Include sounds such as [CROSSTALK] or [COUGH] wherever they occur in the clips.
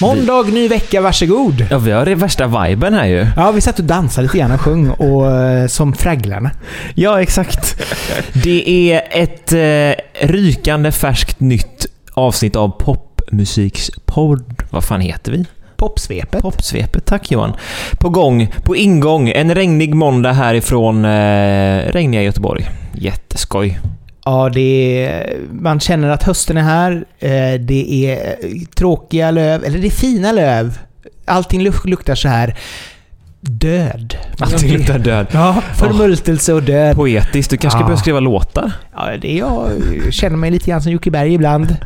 Måndag, ny vecka, varsågod. Ja, vi har det värsta viben här ju. Ja, vi satt och dansade lite grann och sjöng och, eh, som Fragglarna. Ja, exakt. Det är ett eh, rykande färskt nytt avsnitt av Popmusikspodd. Vad fan heter vi? Popsvepet. Popsvepet, tack Johan. På gång, på ingång, en regnig måndag härifrån eh, regniga Göteborg. Jätteskoj. Ja, det är, man känner att hösten är här. Eh, Det är tråkiga löv, eller det är fina löv. Allting luk- luktar så här död. Allting luktar död. Ja, förmultelse och död. Poetiskt. Du kanske Ja. börja skriva låtar? Ja, det är jag. Jag känner mig lite grann som Jocke Berg ibland.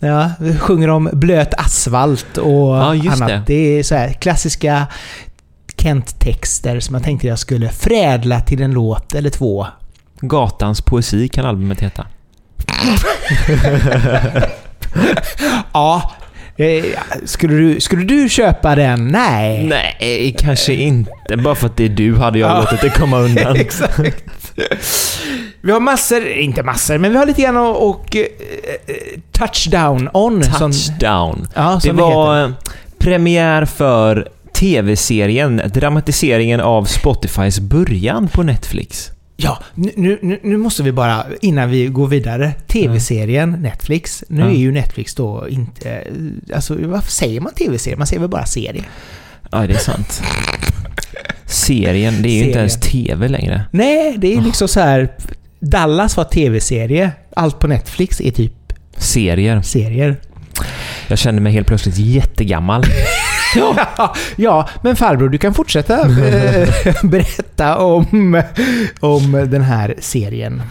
Ja, sjunger om blöt asfalt och Ja, annat. det. Det är så här klassiska Kent-texter som jag tänkte jag skulle förädla till en låt eller två. Gatans poesi kan albumet heta. [LAUGHS] Ja, eh, skulle du, skulle du köpa den? Nej. Nej, kanske inte. Bara för att det är du hade jag Ja. låtit det komma undan. [LAUGHS] Exakt. Vi har massor, inte massor, men vi har lite grann och, och eh, eh, touchdown on. som- Touchdown. ja, Det som det var heter. premiär för tv-serien, dramatiseringen av Spotifys början på Netflix. Ja, nu, nu- nu, måste vi bara, innan vi går vidare, tv-serien Netflix. Nu Ja. är ju Netflix då inte... Alltså varför säger man tv-serie? Man säger väl bara serie? Ja, det är sant. Serien, det är ju inte Serien. ens tv längre. Nej, det är liksom så här... Dallas var tv-serie. Allt på Netflix är typ Serier. serier. Jag känner mig helt plötsligt jättegammal. [LAUGHS] Ja, ja, men farbror, du kan fortsätta eh, [LAUGHS] berätta om, om den här serien.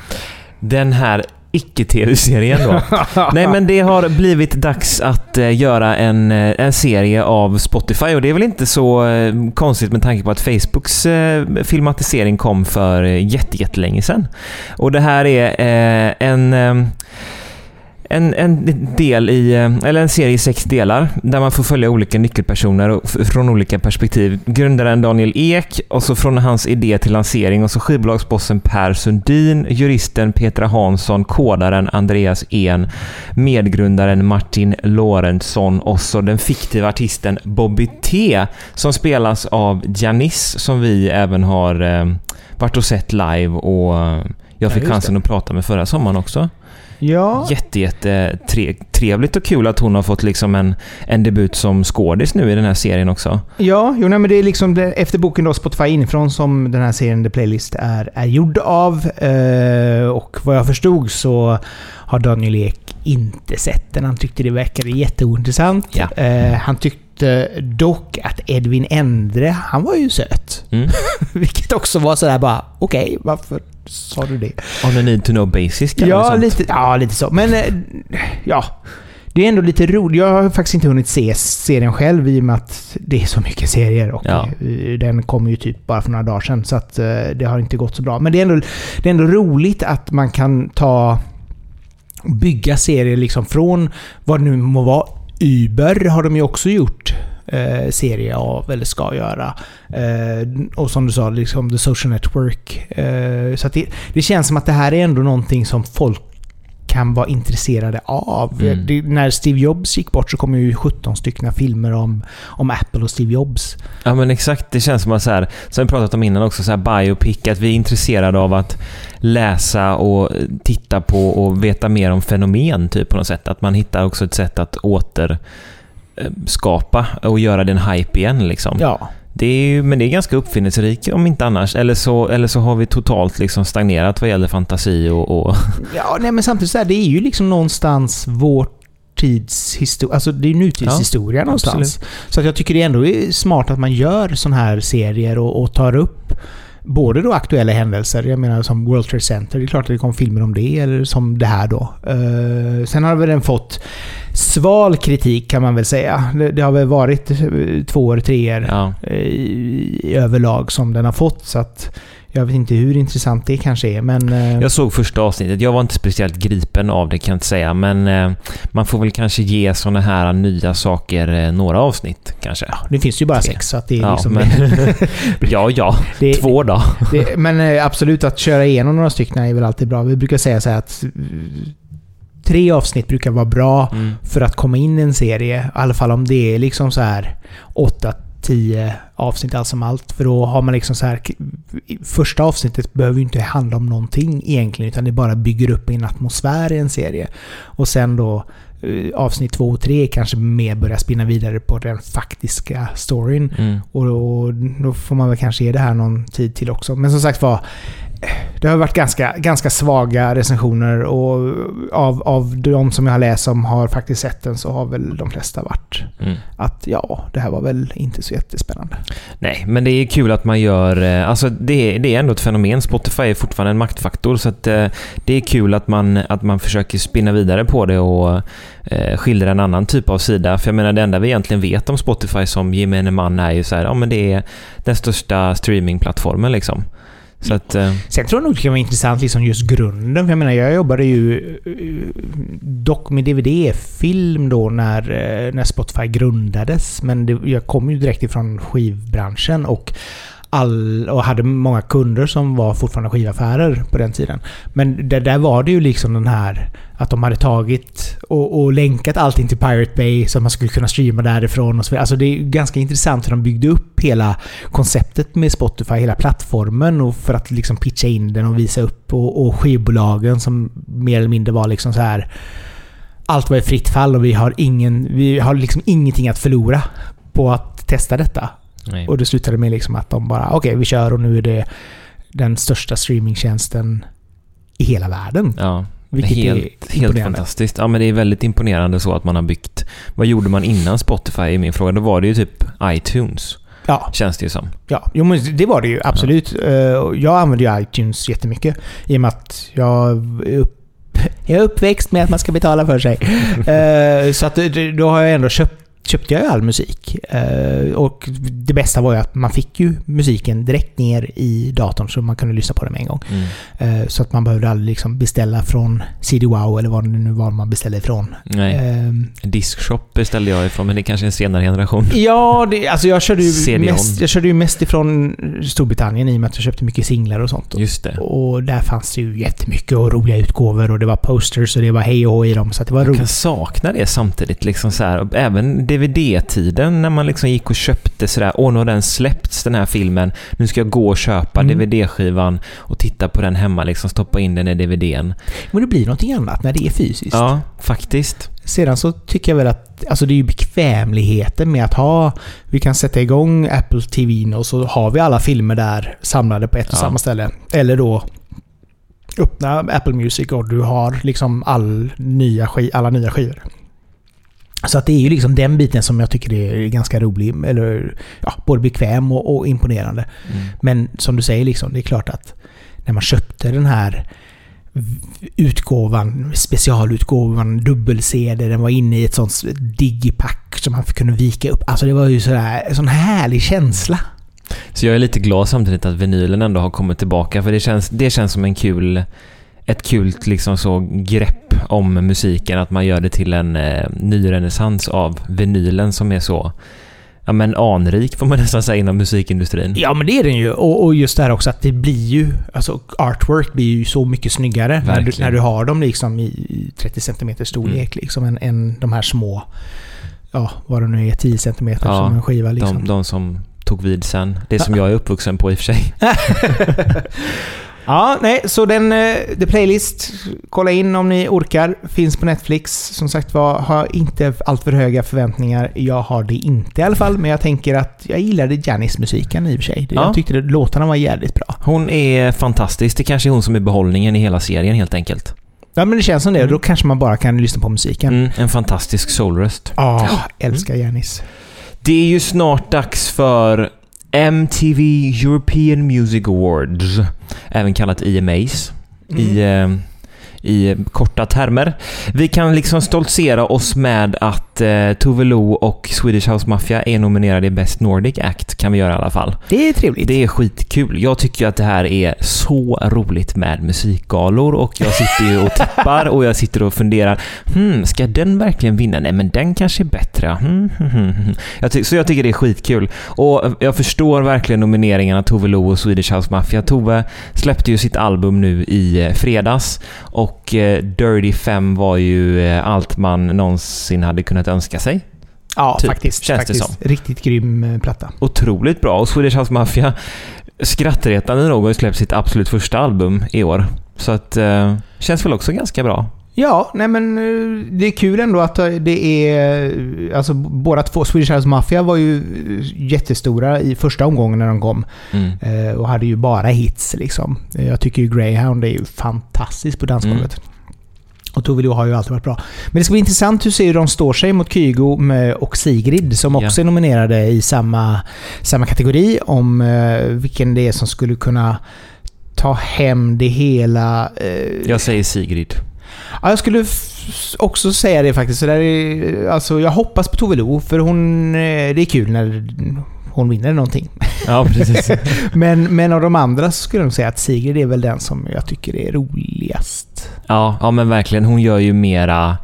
Den här icke-tv-serien då. [LAUGHS] Nej men det har blivit dags att eh, göra en, eh, en serie av Spotify och det är väl inte så konstigt med tanke på att Facebooks filmatisering kom för jätte, jättelänge sedan. Och det här är en en, en del i, eh, eller en serie i sex delar, där man får följa olika nyckelpersoner från olika perspektiv. Grundaren Daniel Ek, och så från hans idé till lansering, och så skivbolagsbossen Per Sundin, juristen Petra Hansson, kodaren Andreas En, medgrundaren Martin Lorentzon och så den fiktiva artisten Bobby T, som spelas av Janis, som vi även har eh, varit och sett live och eh, jag fick just chansen att prata med förra sommaren också. Ja, Jätte, jätte tre, trevligt och kul att hon har fått liksom en, en debut som skådis nu i den här serien också. Ja, jo, nej, men det är liksom det, efter boken då Spotify inifrån som den här serien The Playlist är, är gjord av. Eh, och vad jag förstod så har Daniel Ek inte sett den. Han tyckte det verkade jätteointressant. Ja. Eh, han tyckte dock att Edvin Endre, han var ju söt. Mm. [LAUGHS] Vilket också var sådär bara, okej, varför sa du det? On a need to know basis vi Ja sånt. lite, ja, lite så. Men eh, ja. Det är ändå lite roligt. Jag har faktiskt inte hunnit se serien själv i och med att det är så mycket serier. Och Ja. eh, Den kom ju typ bara för några dagar sedan. Så att eh, det har inte gått så bra. Men det är ändå, det är ändå roligt att man kan ta bygga serier liksom från vad det nu må vara. Uber har de ju också gjort eh, serie av, eller ska göra. Eh, och som du sa, liksom The Social Network. Eh, så det, det känns som att det här är ändå någonting som folk kan vara intresserade av. Mm. Det, när Steve Jobs gick bort så kom ju 17 stycken filmer om, om Apple och Steve Jobs. Ja men exakt, det känns som att så här, som vi pratat om innan också, så här biopic, att vi är intresserade av att läsa och titta på och veta mer om fenomen typ på något sätt. Att man hittar också ett sätt att åter skapa och göra den hype igen liksom. Ja. Det är, ju- men det är ganska uppfinningsrikt om inte annars. Eller så, eller så har vi totalt liksom stagnerat vad gäller fantasi och... och [LAUGHS] Ja, nej men samtidigt så här, det är ju liksom någonstans vår tids historia. Alltså det är nutidshistoria Ja, någonstans. Så att jag tycker det ändå är smart att man gör sådana här serier och, och tar upp både då aktuella händelser, jag menar som World Trade Center, det är klart att det kom filmer om det, eller som det här då. Eh, sen har väl den fått sval kritik kan man väl säga. Det, det har väl varit två eller treor ja. eh, i, i överlag som den har fått, så att jag vet inte hur intressant det kanske är, men... eh, Jag såg första avsnittet. Jag var inte speciellt gripen av det kan jag inte säga. Men eh, man får väl kanske ge såna här nya saker eh, några avsnitt kanske. Ja, det finns ju bara Tre. sex, så att det är Ja, liksom... men, [LAUGHS] ja, ja. det, Två då. det, men absolut, att köra igenom några stycken är väl alltid bra. Vi brukar säga så här att tre avsnitt brukar vara bra Mm. för att komma in i en serie. I alla fall om det är liksom så här 8-10 avsnitt allt som allt. För då har man liksom så här... Första avsnittet behöver ju inte handla om någonting egentligen, utan det bara bygger upp en atmosfär i en serie. Och sen då eh, avsnitt två och tre kanske mer börjar spinna vidare på den faktiska storyn. Mm. Och då, då får man väl kanske ge det här någon tid till också. Men som sagt var, det har varit ganska, ganska svaga recensioner och av, av de som jag har läst som har faktiskt sett den så har väl de flesta varit Mm. att ja, det här var väl inte så jättespännande. Nej, men det är kul att man gör... eh, Alltså det, det är ändå ett fenomen. Spotify är fortfarande en maktfaktor, så att, eh, det är kul att man, att man försöker spinna vidare på det och eh, skildra en annan typ av sida. För jag menar, det enda vi egentligen vet om Spotify som gemene man är ju så här, ja men det är den största streamingplattformen liksom. Så att... Eh, Sen tror jag nog det kan vara intressant liksom just grunden. För jag menar, jag jobbade ju eh, dock med DVD-film då när, eh, när Spotify grundades. Men det, jag kom ju direkt ifrån skivbranschen och, all, och hade många kunder som var fortfarande skivaffärer på den tiden. Men det, där var det ju liksom den här att de hade tagit och, och länkat allting till Pirate Bay så att man skulle kunna streama därifrån och så vidare. Alltså det är ju ganska intressant hur de byggde upp hela konceptet med Spotify, hela plattformen och för att liksom pitcha in den och visa upp och, och skivbolagen som mer eller mindre var liksom så här allt var i fritt fall och vi har, ingen, vi har liksom ingenting att förlora på att testa detta nej. Och det slutade med liksom att de bara, okej vi kör och nu är det den största streamingtjänsten i hela världen. Ja, Vilket helt, är helt fantastiskt. Ja, men det är väldigt imponerande så att man har byggt... Vad gjorde man innan Spotify i min fråga? Då var det ju typ iTunes, Ja, känns det ju som. ja. Jo, men det var det ju absolut. Eh, Jag använder ju iTunes jättemycket i och med att jag är upp jag är uppväxt med att man ska betala för sig. [LAUGHS] Eh, så att då har jag ändå köpt köpte jag all musik. Eh, och det bästa var ju att man fick ju musiken direkt ner i datorn så man kunde lyssna på den med en gång. Mm. Eh, så att man behövde aldrig liksom beställa från CD-Wow eller vad det nu var man beställde ifrån. Nej. Eh, Diskshop beställde jag ifrån, men det är kanske är en senare generation. Ja, det, alltså jag körde, ju mest, jag körde ju mest ifrån Storbritannien i och med att jag köpte mycket singlar och sånt. Just det. Och där fanns det ju jättemycket och roliga utgåvor och det var posters och det var hej och hå i dem. Så det var Jag kan roligt. sakna det samtidigt. Liksom så här, även DVD-tiden när man liksom gick och köpte sådär, åh nu har den släppts den här filmen, nu ska jag gå och köpa Mm. DVD-skivan och titta på den hemma, liksom stoppa in den i DVDn. Men det blir någonting annat när det är fysiskt. Ja, faktiskt. Sedan så tycker jag väl att alltså det är ju bekvämligheten med att ha... Vi kan sätta igång Apple TV och så har vi alla filmer där samlade på ett och Ja. samma ställe. Eller då öppna Apple Music och du har liksom all nya alla nya skivor. Så att det är ju liksom den biten som jag tycker är ganska rolig. Eller ja, både bekväm och, och imponerande. Mm. Men som du säger, liksom, det är klart att när man köpte den här utgåvan, specialutgåvan, dubbel-CD, den var inne i ett sånt digipack som man kunde vika upp. Alltså det var ju sådär, en sån härlig känsla. Så jag är lite glad samtidigt att vinylen ändå har kommit tillbaka, för det känns, det känns som en kul ett kul liksom så grepp om musiken, att man gör det till en eh, ny renässans av vinylen som är så ja, men anrik får man [LAUGHS] nästan säga inom musikindustrin. Ja men det är den ju. Och, och just det här också att det blir ju... Alltså artwork blir ju så mycket snyggare när du, när du har dem liksom i, i 30 cm storlek liksom än, än de här små... Ja, vad det nu är, 10 cm Ja, som en skiva liksom. De, de som tog vid sen. Det som jag är uppvuxen på i och för sig. [LAUGHS] [LAUGHS] Ja, nej, så den... eh, The Playlist, kolla in om ni orkar. Finns på Netflix. Som sagt var, har inte allt för höga förväntningar. Jag har det inte i alla fall, men jag tänker att jag gillade Janis-musiken i och för sig. Ja. Jag tyckte att låtarna var jävligt bra. Hon är fantastisk. Det kanske är hon som är behållningen i hela serien helt enkelt. Ja, men det känns som det. Mm. Då kanske man bara kan lyssna på musiken. Mm, en fantastisk soulröst. Ja, älskar Janis. Det är ju snart dags för MTV European Music Awards, även kallat EMAs i, eh, i korta termer. Vi kan liksom stoltsera oss med att eh, Tove Lo och Swedish House Mafia är nominerade i Best Nordic Act, kan vi göra i alla fall. Det är trevligt. Det är skitkul. Jag tycker att det här är så roligt med musikgalor och jag sitter ju och tippar och jag sitter och funderar. Hmm, ska den verkligen vinna? Nej, men den kanske är bättre. Hmm, hmm, hmm, hmm. Jag ty- så jag tycker det är skitkul. Och jag förstår verkligen nomineringarna Tove Lo och Swedish House Mafia. Tove släppte ju sitt album nu i eh, fredags och Och eh, Dirty 5 var ju eh, allt man någonsin hade kunnat önska sig. Ja, Typ, faktiskt. känns det faktiskt. Riktigt grym eh, platta. Otroligt bra. Och Swedish House Mafia, skrattretande nog, har ju släppt sitt absolut första album i år. Så att, eh, känns väl också ganska bra. Ja, nej men eh, det är kul ändå att det är... eh, Alltså båda två, Swedish House Mafia var ju eh, jättestora i första omgången när de kom. Mm. eh, Och hade ju bara hits liksom. Eh, Jag tycker ju Greyhound är ju fantastisk på dansgolvet. Mm. Och Tove Lo har ju alltid varit bra. Men det ska bli intressant hur ser de står sig mot Kygo och Sigrid som också är nominerade i samma, samma kategori. Om eh, vilken det är som skulle kunna ta hem det hela. Eh, Jag säger Sigrid. Ja, jag skulle också säga det faktiskt. Så där är, alltså, jag hoppas på Tove Lo, för hon, eh, det är kul när hon vinner någonting. Ja, precis. [LAUGHS] Men, men av de andra så skulle jag nog säga att Sigrid är väl den som jag tycker är roligast. ja, ja, men verkligen. Hon gör ju mera...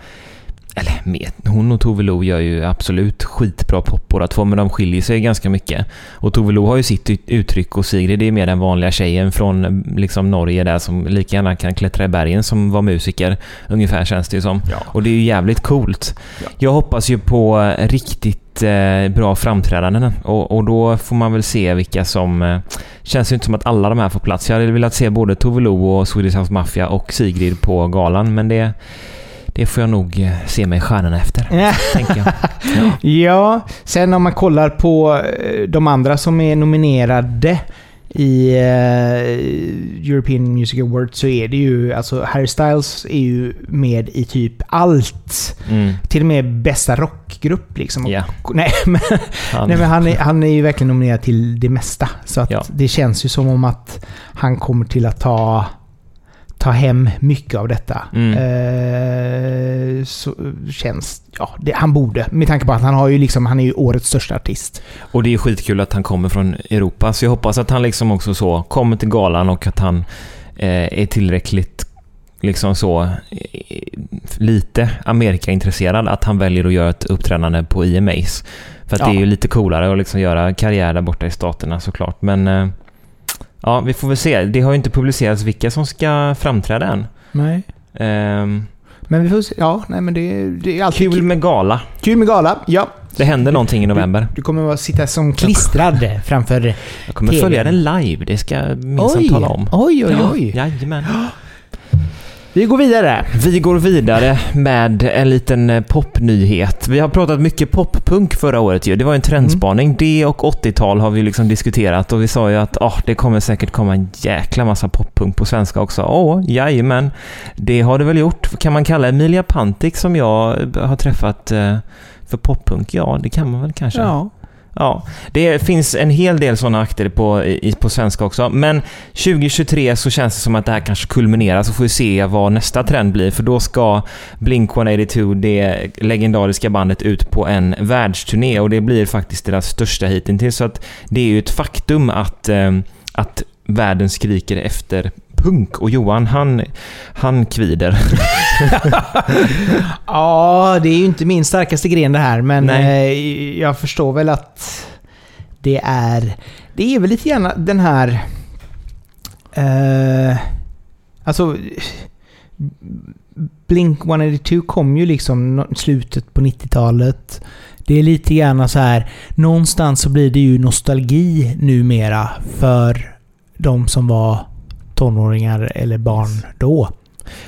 Eller hon och Tove Lo gör ju absolut skitbra pop båda två, men de skiljer sig ganska mycket. Och Tove Lo har ju sitt ut- uttryck och Sigrid är mer den vanliga tjejen från liksom Norge där som lika gärna kan klättra i bergen som var musiker. Ungefär känns det ju som. Ja. Och det är ju jävligt coolt. Ja. Jag hoppas ju på eh, riktigt eh, bra framträdanden och, och då får man väl se vilka som... Eh, känns ju inte som att alla de här får plats. Jag hade velat se både Tove Lo och Swedish House Mafia och Sigrid på galan, men det... Det får jag nog eh, se mig i stjärnorna efter. [LAUGHS] Ja. Ja, sen om man kollar på eh, de andra som är nominerade i eh, European Music Awards så är det ju, alltså Harry Styles är ju med i typ allt. Mm. Till och med bästa rockgrupp liksom. Ja. [LAUGHS] Nej, men, Han, nej, men han, är, han är ju verkligen nominerad till det mesta. Så att Ja. det känns ju som om att han kommer till att ta, ta hem mycket av detta. Mm. Eh, så känns... Ja, det, han borde. Med tanke på att han har ju liksom, han är ju årets största artist. Och det är skitkul att han kommer från Europa, så jag hoppas att han liksom också så kommer till galan och att han eh, är tillräckligt liksom så eh, lite Amerikaintresserad att han väljer att göra ett uppträdande på IMAs. För att Ja. det är ju lite coolare att liksom göra karriär där borta i staterna såklart. Men eh, ja, vi får väl se. Det har ju inte publicerats vilka som ska framträda än. Nej. Ehm, Men vi får se. Ja, nej men det, det är alltid kul med gala. kul med gala. Ja. Det händer någonting i november. Du kommer att sitta som klistrad framför... Jag kommer TV. följa den live, det ska jag minsann tala om. Oj, oj, oj. Ja, jajamän. Vi går vidare. Vi går vidare med en liten eh, popnyhet. Vi har pratat mycket poppunk förra året ju. Det var en trendspaning. Det och 80-tal har vi liksom diskuterat och vi sa ju att ah, det kommer säkert komma en jäkla massa poppunk på svenska också. Åh, jajamän. Det har det väl gjort. Kan man kalla Emilia Pantik som jag har träffat eh, för poppunk? Ja, det kan man väl kanske. Ja. Ja, det finns en hel del sådana akter på, i, på svenska också. Men 2023 så känns det som att det här kanske kulminerar, så får vi se vad nästa trend blir. För då ska Blink-182, det legendariska bandet, ut på en världsturné och det blir faktiskt deras största hittills. Så att det är ju ett faktum att, eh, att världen skriker efter punk och Johan, han, han kvider. [LAUGHS] ja, det är ju inte min starkaste gren det här, men Nej. eh, jag förstår väl att det är... Det är väl lite grann den här... Eh, alltså... Blink 182 kom ju liksom slutet på 90-talet. Det är lite grann så här... Någonstans så blir det ju nostalgi numera för de som var tonåringar eller barn då.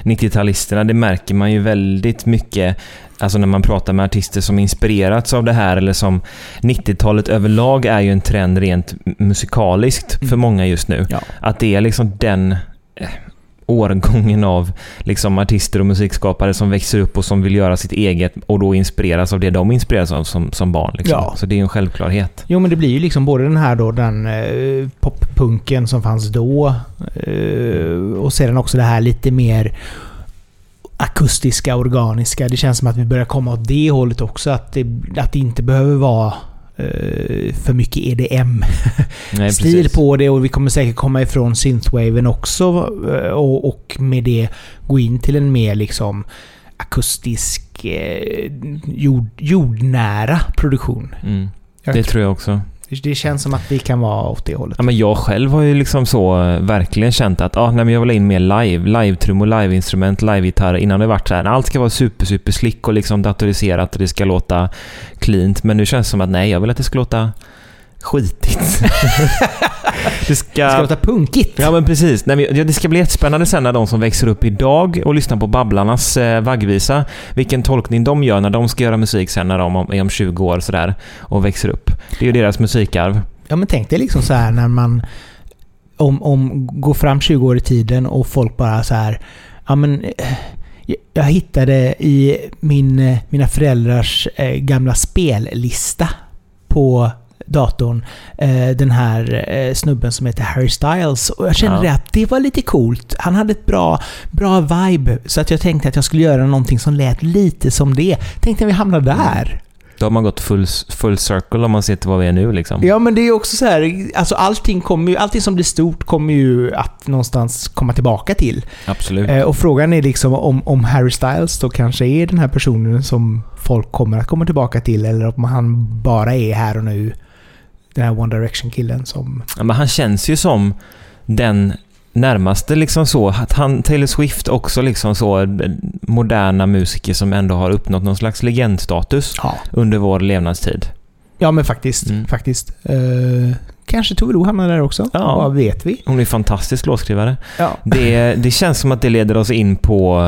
90-talisterna, det märker man ju väldigt mycket Alltså när man pratar med artister som inspirerats av det här eller som 90-talet överlag är ju en trend rent musikaliskt för Mm. många just nu. Ja. Att det är liksom den eh, årgången av liksom artister och musikskapare som växer upp och som vill göra sitt eget och då inspireras av det de inspireras av som, som barn. Liksom. Ja. Så det är en självklarhet. Jo men det blir ju liksom både den här då, den eh, poppunken som fanns då eh, och sedan också det här lite mer akustiska, organiska. Det känns som att vi börjar komma åt det hållet också. Att det, att det inte behöver vara för mycket EDM-stil [LAUGHS] på det och vi kommer säkert komma ifrån synthwaven också eh, och, och med det gå in till en mer liksom akustisk, eh, jord, jordnära produktion. Mm. Det tror jag också. Det känns som att vi kan vara åt det hållet. Ja, men jag själv har ju liksom så eh, verkligen känt att ah, nej, men jag vill ha in mer live. Live-trummor, live-instrument, live-gitarr. Innan det varit så här, allt ska vara super, super slick och liksom datoriserat och det ska låta cleant. Men nu känns det som att nej, jag vill att det ska låta skitigt. [LAUGHS] det ska... det ska låta punkigt. Ja, men precis. Nej, det ska bli jättespännande sen när de som växer upp idag och lyssnar på Babblarnas eh, vaggvisa, vilken tolkning de gör när de ska göra musik sen när de är om 20 år sådär och växer upp. Det är ju deras musikarv. Ja, men tänk dig liksom så här när man om, om går fram 20 år i tiden och folk bara så här, ja men eh, jag hittade i min, eh, mina föräldrars eh, gamla spellista på datorn eh, den här eh, snubben som heter Harry Styles. Och jag kände ja. att det var lite coolt. Han hade ett bra, bra vibe. Så att jag tänkte att jag skulle göra någonting som lät lite som det. Tänkte att vi hamnar där. Då har man gått full, full circle om man ser till vad vi är nu liksom. Ja, men det är också så här, alltså allting, kommer ju, allting som blir stort kommer ju att någonstans komma tillbaka till. Absolut. Eh, och frågan är liksom om, om Harry Styles då kanske är den här personen som folk kommer att komma tillbaka till, eller om han bara är här och nu den här One Direction-killen som... Ja, men han känns ju som den närmaste liksom så, att han, Taylor Swift också liksom så moderna musiker som ändå har uppnått någon slags legendstatus ja. under vår levnadstid. Ja men faktiskt, mm. faktiskt. Uh, kanske Tove Lo hamnar där också. Ja. Vad vet vi? Hon är fantastisk låtskrivare. Ja. Det, det känns som att det leder oss in på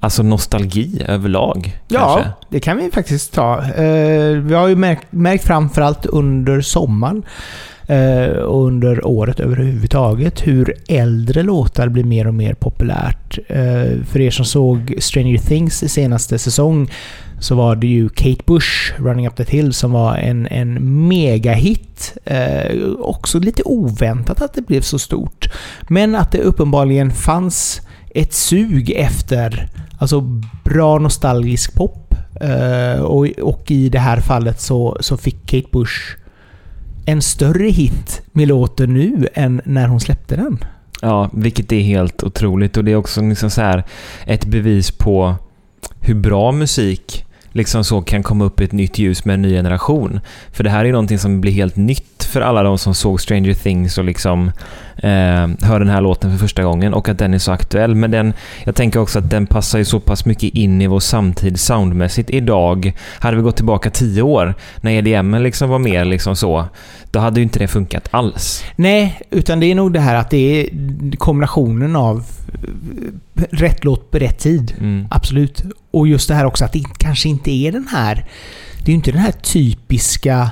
Alltså nostalgi överlag? Ja, kanske? det kan vi faktiskt ta. Uh, vi har ju märkt, märkt framförallt under sommaren uh, och under året överhuvudtaget hur äldre låtar blir mer och mer populärt. Uh, för er som såg Stranger Things i senaste säsong så var det ju Kate Bush, Running Up That Hill, som var en, en megahit. Eh, också lite oväntat att det blev så stort. Men att det uppenbarligen fanns ett sug efter alltså bra nostalgisk pop. Uh, och, och, i det här fallet så, så fick Kate Bush en större hit med låten nu än när hon släppte den. Ja, vilket är helt otroligt och det är också liksom så här ett bevis på hur bra musik liksom så kan komma upp i ett nytt ljus med en ny generation. För det här är någonting som blir helt nytt för alla de som såg Stranger Things och liksom eh, hör den här låten för första gången och att den är så aktuell. Men den, jag tänker också att den passar ju så pass mycket in i vår samtid soundmässigt idag. Hade vi gått tillbaka tio år när EDM liksom var mer liksom så, då hade ju inte det funkat alls. Nej, utan det är nog det här att det är kombinationen av rätt låt på rätt tid. Mm. Absolut. Och just det här också att det kanske inte är den här... Det är ju inte den här typiska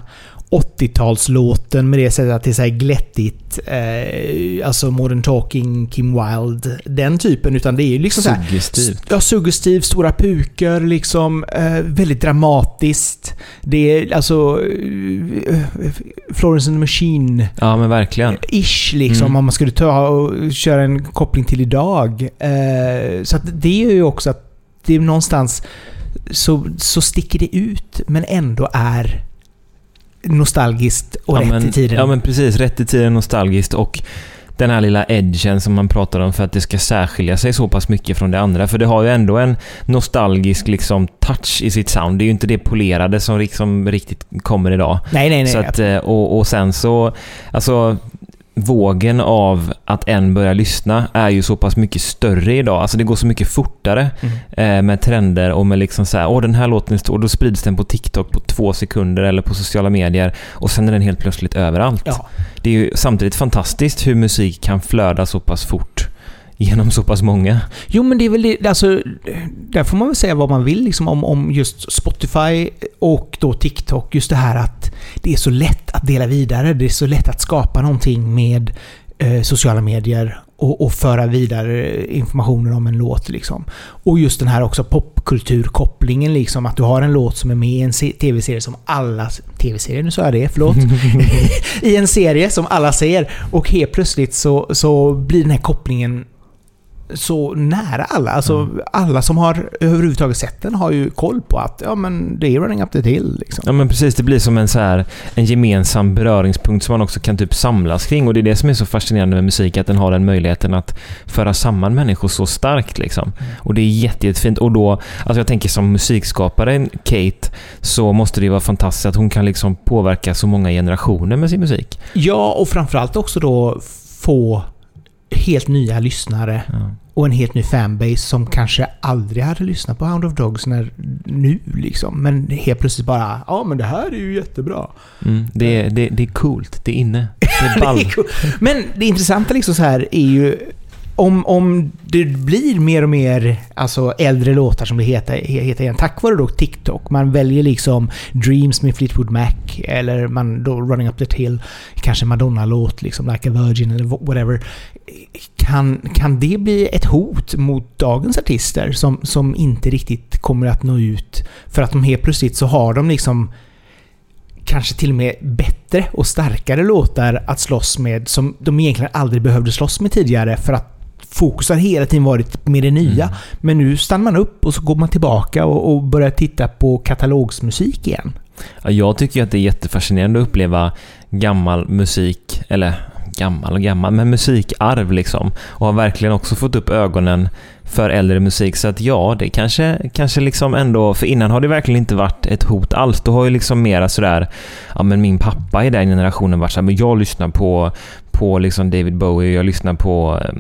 80-talslåten med det sättet att det är så här glättigt. Eh, alltså Modern Talking, Kim Wilde. Den typen. Utan det är ju liksom Suggestivt. ja, suggestivt. Stora pukor liksom. Eh, väldigt dramatiskt. Det är alltså... Eh, Florence and the Machine. Ja, men verkligen. Ish liksom. Mm. Om man skulle ta och köra en koppling till idag. Eh, så att det är ju också att det är någonstans så, så sticker det ut men ändå är nostalgiskt och ja, rätt men, i tiden. Ja men precis, rätt i tiden nostalgiskt och den här lilla edgen som man pratar om för att det ska särskilja sig så pass mycket från det andra. För det har ju ändå en nostalgisk liksom touch i sitt sound. Det är ju inte det polerade som liksom riktigt kommer idag. Nej, nej, nej. Så att, eh, och, och sen så, alltså vågen av att en börjar lyssna är ju så pass mycket större idag. Alltså det går så mycket fortare mm. eh, med trender och med liksom så här, åh den här låten är stor, och då sprids den på TikTok på två sekunder eller på sociala medier och sen är den helt plötsligt överallt. Ja. Det är ju samtidigt fantastiskt hur musik kan flöda så pass fort genom så pass många. Jo, men det är väl det, alltså, där får man väl säga vad man vill liksom, om, om just Spotify och då TikTok. Just det här att det är så lätt att dela vidare. Det är så lätt att skapa någonting med eh, sociala medier och, och, föra vidare informationen om en låt. Liksom. Och just den här också popkulturkopplingen, liksom, att du har en låt som är med i en tv-serie som alla... Tv-serie, nu sa jag det, förlåt. [LAUGHS] [LAUGHS] I en serie som alla ser och helt plötsligt så, så blir den här kopplingen så nära alla. Alltså Mm. alla som har överhuvudtaget sett den har ju koll på att ja men det är Running Up the Hill liksom. Ja men precis, det blir som en, så här, en gemensam beröringspunkt som man också kan typ samlas kring. Och det är det som är så fascinerande med musik, att den har den möjligheten att föra samman människor så starkt. Liksom. Och det är jätte, jättefint. Och då, alltså jag tänker som musikskapare, Kate, så måste det vara fantastiskt att hon kan liksom påverka så många generationer med sin musik. Ja, och framförallt också då få helt nya lyssnare Ja. och en helt ny fanbase som kanske aldrig hade lyssnat på Hound of Dogs när, nu liksom. Men helt plötsligt bara ja men det här är ju jättebra. Mm, det, är, det, det är coolt, det är inne, det är [LAUGHS] Det ball. är cool. Men det intressanta liksom så här är ju om, om det blir mer och mer alltså äldre låtar som det heter, heter igen, tack vare då TikTok. Man väljer liksom Dreams med Fleetwood Mac eller man då Running Up the Hill, kanske Madonna-låt liksom Like a Virgin eller whatever. Kan, kan det bli ett hot mot dagens artister som, som inte riktigt kommer att nå ut? För att de helt plötsligt så har de liksom kanske till och med bättre och starkare låtar att slåss med som de egentligen aldrig behövde slåss med tidigare för att fokus har hela tiden varit med det nya. Mm. Men nu stannar man upp och så går man tillbaka och, och börjar titta på katalogsmusik igen. Ja, jag tycker att det är jättefascinerande att uppleva gammal musik, eller gammal och gammal, men musikarv liksom. Och har verkligen också fått upp ögonen för äldre musik. Så att ja, det kanske, kanske liksom ändå, för innan har det verkligen inte varit ett hot alls. Då har ju liksom mera sådär, ja men min pappa i den generationen varit såhär, men jag lyssnar på, på liksom David Bowie, jag lyssnar på eh,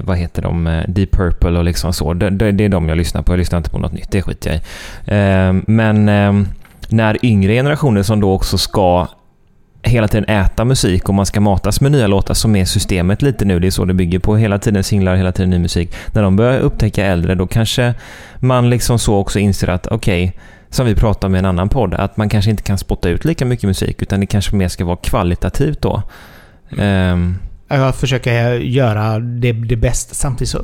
vad heter de, eh, Deep Purple och liksom så. Det, det, det är de jag lyssnar på, jag lyssnar inte på något nytt, det skiter jag i. Eh, men eh, när yngre generationer som då också ska hela tiden äta musik och man ska matas med nya låtar som är systemet lite nu. Det är så det bygger på. Hela tiden singlar, hela tiden ny musik. När de börjar upptäcka äldre, då kanske man liksom så också inser att okej, som vi pratade om i en annan podd, att man kanske inte kan spotta ut lika mycket musik utan det kanske mer ska vara kvalitativt då. Ehm, Jag försöker göra det, det bästa samtidigt så...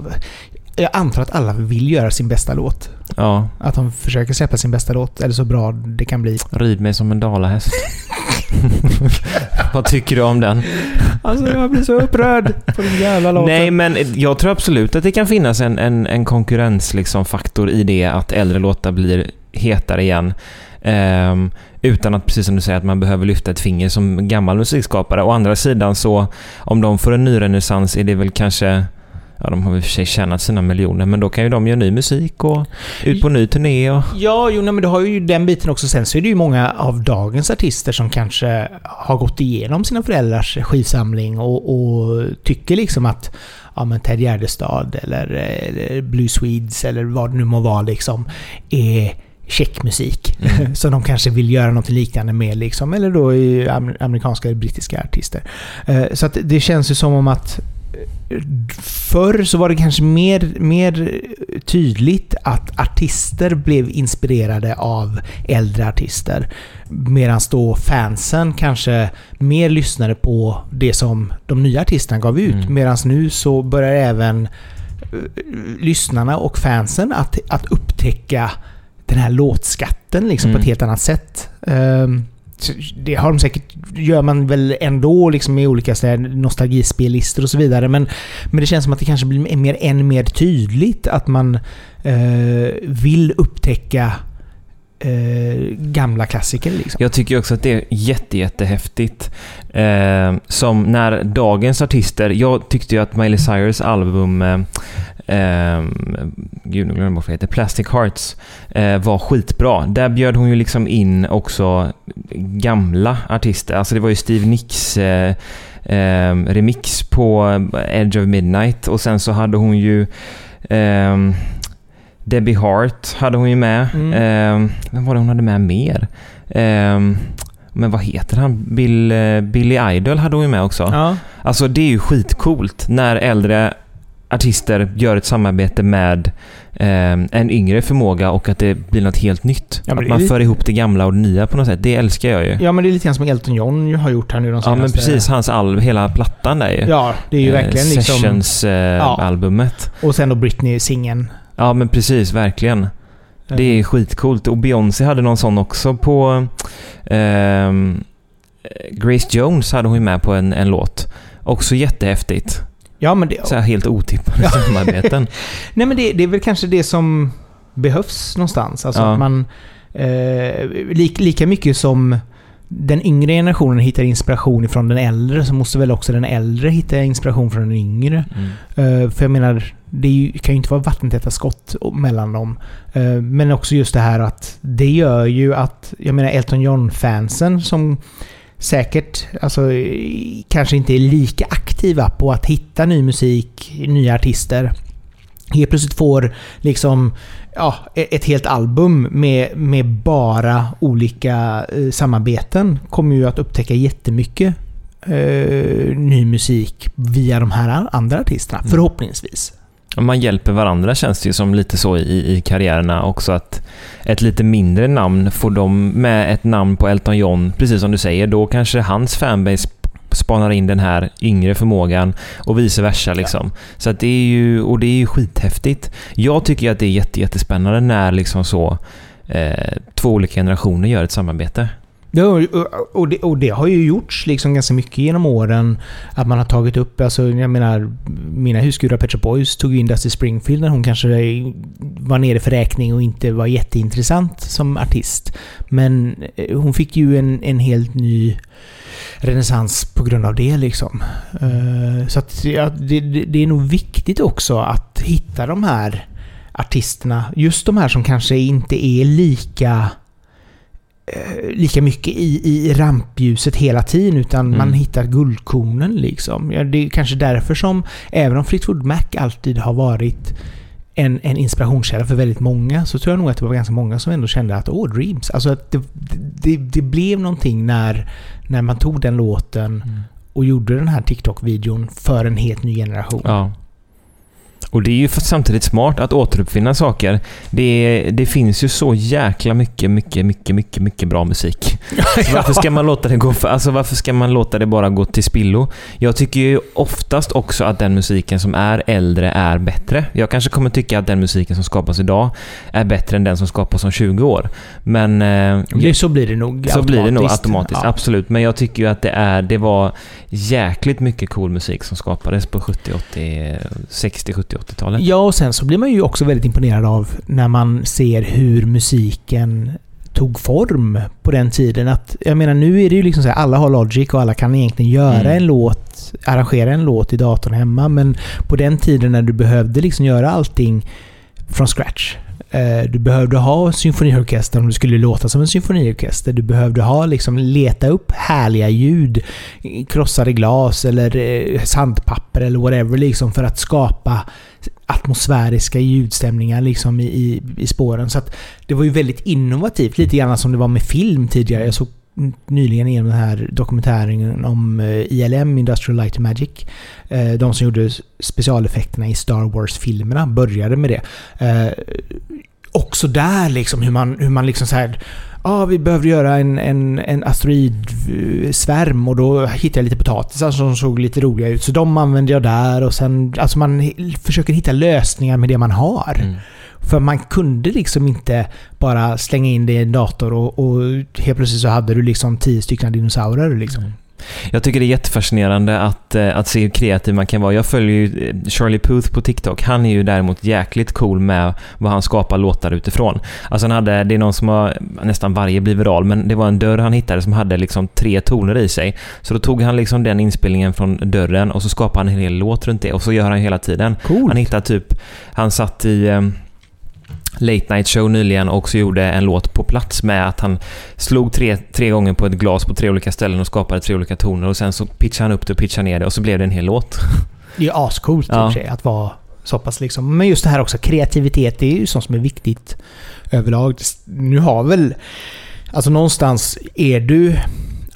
Jag antar att alla vill göra sin bästa låt. ja, Att de försöker släppa sin bästa låt, eller så bra det kan bli. rid mig som en dalahäst. [LAUGHS] Vad tycker du om den? Alltså jag blir så upprörd på den jävla låten. Nej, men jag tror absolut att det kan finnas en, en, en konkurrens liksom, faktor i det att äldre låtar blir hetare igen. Ehm, utan att, precis som du säger, att man behöver lyfta ett finger som gammal musikskapare. Å andra sidan så, om de får en ny renässans är det väl kanske Ja, de har i och för sig tjänat sina miljoner, men då kan ju de göra ny musik och ut på ny turné och... Ja, jo, nej, men du har ju den biten också. Sen så är det ju många av dagens artister som kanske har gått igenom sina föräldrars skivsamling och, och tycker liksom att ja, men Ted Gärdestad eller, eller Blue Swedes eller vad det nu må vara liksom är checkmusik. Mm. [LAUGHS] Så de kanske vill göra något liknande med liksom. Eller då i am- amerikanska eller brittiska artister. Eh, Så att det känns ju som om att eh, Förr så var det kanske mer, mer tydligt att artister blev inspirerade av äldre artister. Medan då fansen kanske mer lyssnade på det som de nya artisterna gav ut. Mm. Medan nu så börjar även eh, lyssnarna och fansen att, att upptäcka den här låtskatten liksom på Mm. ett helt annat sätt. Ehm, det har de säkert, gör man väl ändå liksom i olika så nostalgispellistor och så vidare. Men, men det känns som att det kanske blir mer, än mer tydligt att man eh, vill upptäcka eh, gamla klassiker. Liksom. Jag tycker också att det är jätte, jättehäftigt. Eh, som när dagens artister... Jag tyckte ju att Miley Cyrus album... Eh, gud, nu glömde jag vad heter. Plastic Hearts. Eh, var skitbra. Där bjöd hon ju liksom in också gamla artister. Alltså det var ju Steve Nicks eh, eh, remix på Edge of Midnight. Och sen så hade hon ju... ehm, Debbie Hart hade hon ju med. Mm. Eh, vem var det hon hade med mer? Eh, men vad heter han? Bill, eh, Billy Idol hade hon ju med också. Ja. Alltså det är ju skitcoolt när äldre artister gör ett samarbete med eh, en yngre förmåga och att det blir något helt nytt. Ja, att man lite- för ihop det gamla och det nya på något sätt. Det älskar jag ju. ja, men det är lite grann som Elton John har gjort här nu de Ja, senaste... men precis. Hans alb, hela plattan där ju. Ja, det är ju Eh, verkligen liksom... Ja. Sessions-albumet. Och sen då Britney-singeln. ja, men precis. Verkligen. Det är skitcoolt. Och Beyoncé hade någon sån också på... ehm, Grace Jones hade hon ju med på en, en låt. Också jättehäftigt. Ja, men det, Så här helt otippade samarbeten. [LAUGHS] Nej men det, det är väl kanske det som behövs någonstans. Alltså Ja. att man... Eh, lik, lika mycket som den yngre generationen hittar inspiration från den äldre så måste väl också den äldre hitta inspiration från den yngre. Mm. Eh, för jag menar, det kan ju inte vara vattentäta skott mellan dem. Eh, men också just det här att det gör ju att, jag menar Elton John-fansen som säkert, alltså kanske inte är lika aktiva på att hitta ny musik, nya artister. Helt plötsligt får liksom ja, ett helt album med, med bara olika eh, samarbeten. Kommer ju att upptäcka jättemycket eh, ny musik via de här andra artisterna. Mm. Förhoppningsvis. Om man hjälper varandra känns det ju som lite så i, i karriärerna också att ett lite mindre namn får de med ett namn på Elton John, precis som du säger, då kanske hans fanbase spanar in den här yngre förmågan och vice versa liksom. Så att det är ju, och det är ju skithäftigt. Jag tycker att det är jätte, jättespännande när liksom så eh, två olika generationer gör ett samarbete. Ja, och- det, och det har ju gjorts liksom ganska mycket genom åren. Att man har tagit upp, alltså jag menar, mina husgudar Pet Shop Boys tog ju in Dusty Springfield när hon kanske var nere för räkning och inte var jätteintressant som artist. Men eh, hon fick ju en, en helt ny renässans på grund av det liksom. Eh, så att ja, det, det, är nog viktigt också att hitta de här artisterna. Just de här som kanske inte är lika lika mycket i, i rampljuset hela tiden utan Mm. man hittar guldkornen liksom. Ja, det är kanske därför som, även om Fleetwood Mac alltid har varit en, en inspirationskälla för väldigt många, så tror jag nog att det var ganska många som ändå kände att åh, Dreams. Alltså att det, det, det blev någonting när, när man tog den låten och gjorde den här TikTok-videon för en helt ny generation. Ja. Och det är ju samtidigt smart att återuppfinna saker. Det, det finns ju så jäkla mycket, mycket, mycket, mycket, mycket bra musik. [LAUGHS] Så varför ska man låta det gå för, alltså varför ska man låta det bara gå till spillo? Jag tycker ju oftast också att den musiken som är äldre är bättre. Jag kanske kommer tycka att den musiken som skapas idag är bättre än den som skapas om 20 år. Men... eh, Det, så blir det nog så blir det nog automatiskt. automatiskt, Ja. absolut. Men jag tycker ju att det, är, det var jäkligt mycket cool musik som skapades på 70, 80, 60, 70, 80-talet. Ja, och sen så blir man ju också väldigt imponerad av när man ser hur musiken tog form på den tiden. Att, jag menar, nu är det ju liksom så här, alla har Logic och alla kan egentligen göra Mm. en låt, arrangera en låt i datorn hemma. Men på den tiden när du behövde liksom göra allting från scratch. Eh, Du behövde ha symfoniorkester om du skulle låta som en symfoniorkester. Du behövde ha liksom leta upp härliga ljud, krossade glas eller eh, sandpapper eller whatever liksom för att skapa atmosfäriska ljudstämningar liksom i, i, i spåren. Så att det var ju väldigt innovativt. Lite grann som det var med film tidigare. Jag såg nyligen igenom den här dokumentären om eh, ILM, Industrial Light and Magic. Eh, de som gjorde specialeffekterna i Star Wars-filmerna började med det. Eh, Också där liksom hur man, hur man liksom så här Ja, vi behövde göra en, en, en asteroidsvärm och då hittade jag lite potatisar som såg lite roliga ut. Så de använde jag där och sen... Alltså man försöker hitta lösningar med det man har. Mm. För man kunde liksom inte bara slänga in det i en dator och, och helt plötsligt så hade du liksom tio stycken dinosaurier liksom. Mm. Jag tycker det är jättefascinerande att, eh, att se hur kreativ man kan vara. Jag följer ju eh, Charlie Puth på TikTok. Han är ju däremot jäkligt cool med vad han skapar låtar utifrån. Alltså han hade, det är någon som har, nästan varje blir viral, men det var en dörr han hittade som hade liksom tre toner i sig. Så då tog han liksom den inspelningen från dörren och så skapade han en hel låt runt det och så gör han hela tiden. Cool. Han hittade typ, han satt i eh, Late Night Show nyligen och så gjorde en låt på plats med att han slog tre, tre gånger på ett glas på tre olika ställen och skapade tre olika toner och sen så pitchade han upp det och pitchade ner det och så blev det en hel låt. [LAUGHS] Det är ascoolt i Ja. sig att vara så pass liksom. Men just det här också, kreativitet, det är ju sånt som är viktigt överlag. Nu har väl... Alltså någonstans är du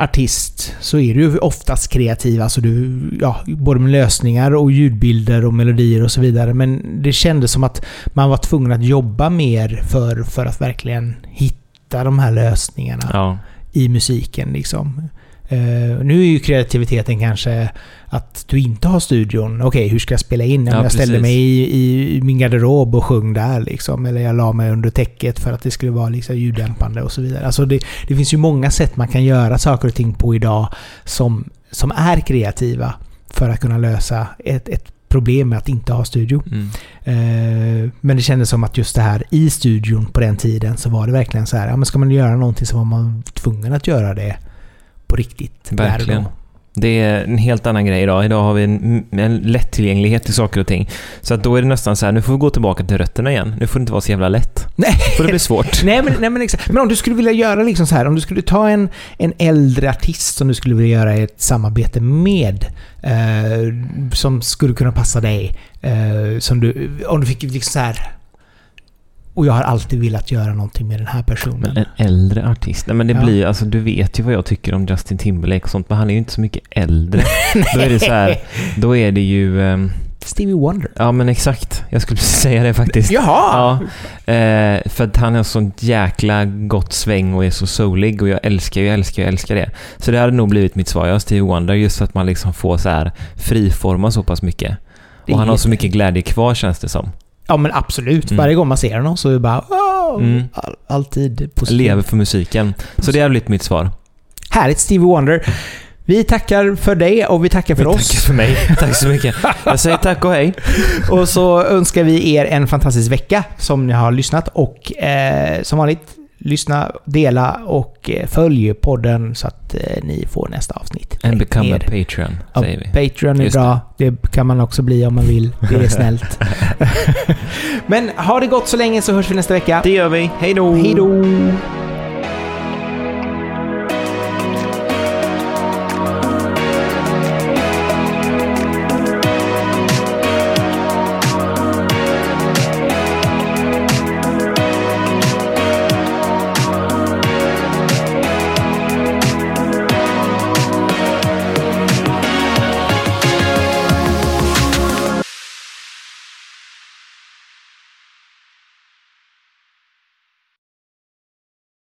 artist så är du ju oftast kreativ. Alltså du, ja, både med lösningar och ljudbilder och melodier och så vidare. Men det kändes som att man var tvungen att jobba mer för, för att verkligen hitta de här lösningarna Ja. i musiken. Liksom. Eh, nu är ju kreativiteten kanske att du inte har studion. Okej, hur ska jag spela in? Ja, jag ställde precis. mig i, i min garderob och sjöng där. Liksom. Eller jag la mig under täcket för att det skulle vara liksom, ljuddämpande och så vidare. Alltså det, det finns ju många sätt man kan göra saker och ting på idag som, som är kreativa. för att kunna lösa ett, ett problem med att inte ha studio. Mm. Eh, men det kändes som att just det här i studion på den tiden så var det verkligen så här, ja men ska man göra någonting så var man tvungen att göra det på riktigt. Verkligen. Det är en helt annan grej idag. Idag har vi en, en lättillgänglighet till saker och ting. Så att då är det nästan så här, nu får vi gå tillbaka till rötterna igen. Nu får det inte vara så jävla lätt. Nej. får det bli svårt. [LAUGHS] Nej men, nej men exakt. Men om du skulle vilja göra liksom så här, om du skulle ta en, en äldre artist som du skulle vilja göra ett samarbete med, eh, som skulle kunna passa dig, eh, som du, om du fick liksom så här. Och jag har alltid velat göra någonting med den här personen. Men en äldre artist? Nej men det Ja. blir alltså du vet ju vad jag tycker om Justin Timberlake och sånt, men han är ju inte så mycket äldre. [LAUGHS] då är det så här, då är det ju... ehm, Stevie Wonder. ja men exakt, jag skulle säga det faktiskt. Jaha! Ja, eh, för att han har sånt jäkla gott sväng och är så soulig och jag älskar ju, älskar ju, älskar det. Så det hade nog blivit mitt svar, jag Stevie Wonder, just för att man liksom får så här friforma så pass mycket. Och han har så mycket glädje kvar känns det som. Ja men absolut. Mm. Varje gång man ser honom så är det bara Mm. all, alltid positivt. Lever för musiken. Så det hade blivit mitt svar. Härligt Stevie Wonder. Vi tackar för dig och vi tackar för oss. Tack för mig. [LAUGHS] Tack så mycket. Jag säger tack och hej. Och så önskar vi er en fantastisk vecka som ni har lyssnat och eh, som vanligt lyssna, dela och eh, följ podden så att eh, ni får nästa avsnitt. And become ner. a Patreon, Ja, säger vi. Patreon är Just bra. Det. kan man också bli om man vill. Det är [LAUGHS] snällt. [LAUGHS] Men ha det gott så länge så hörs vi nästa vecka. Det gör vi. Hej då! Hej då!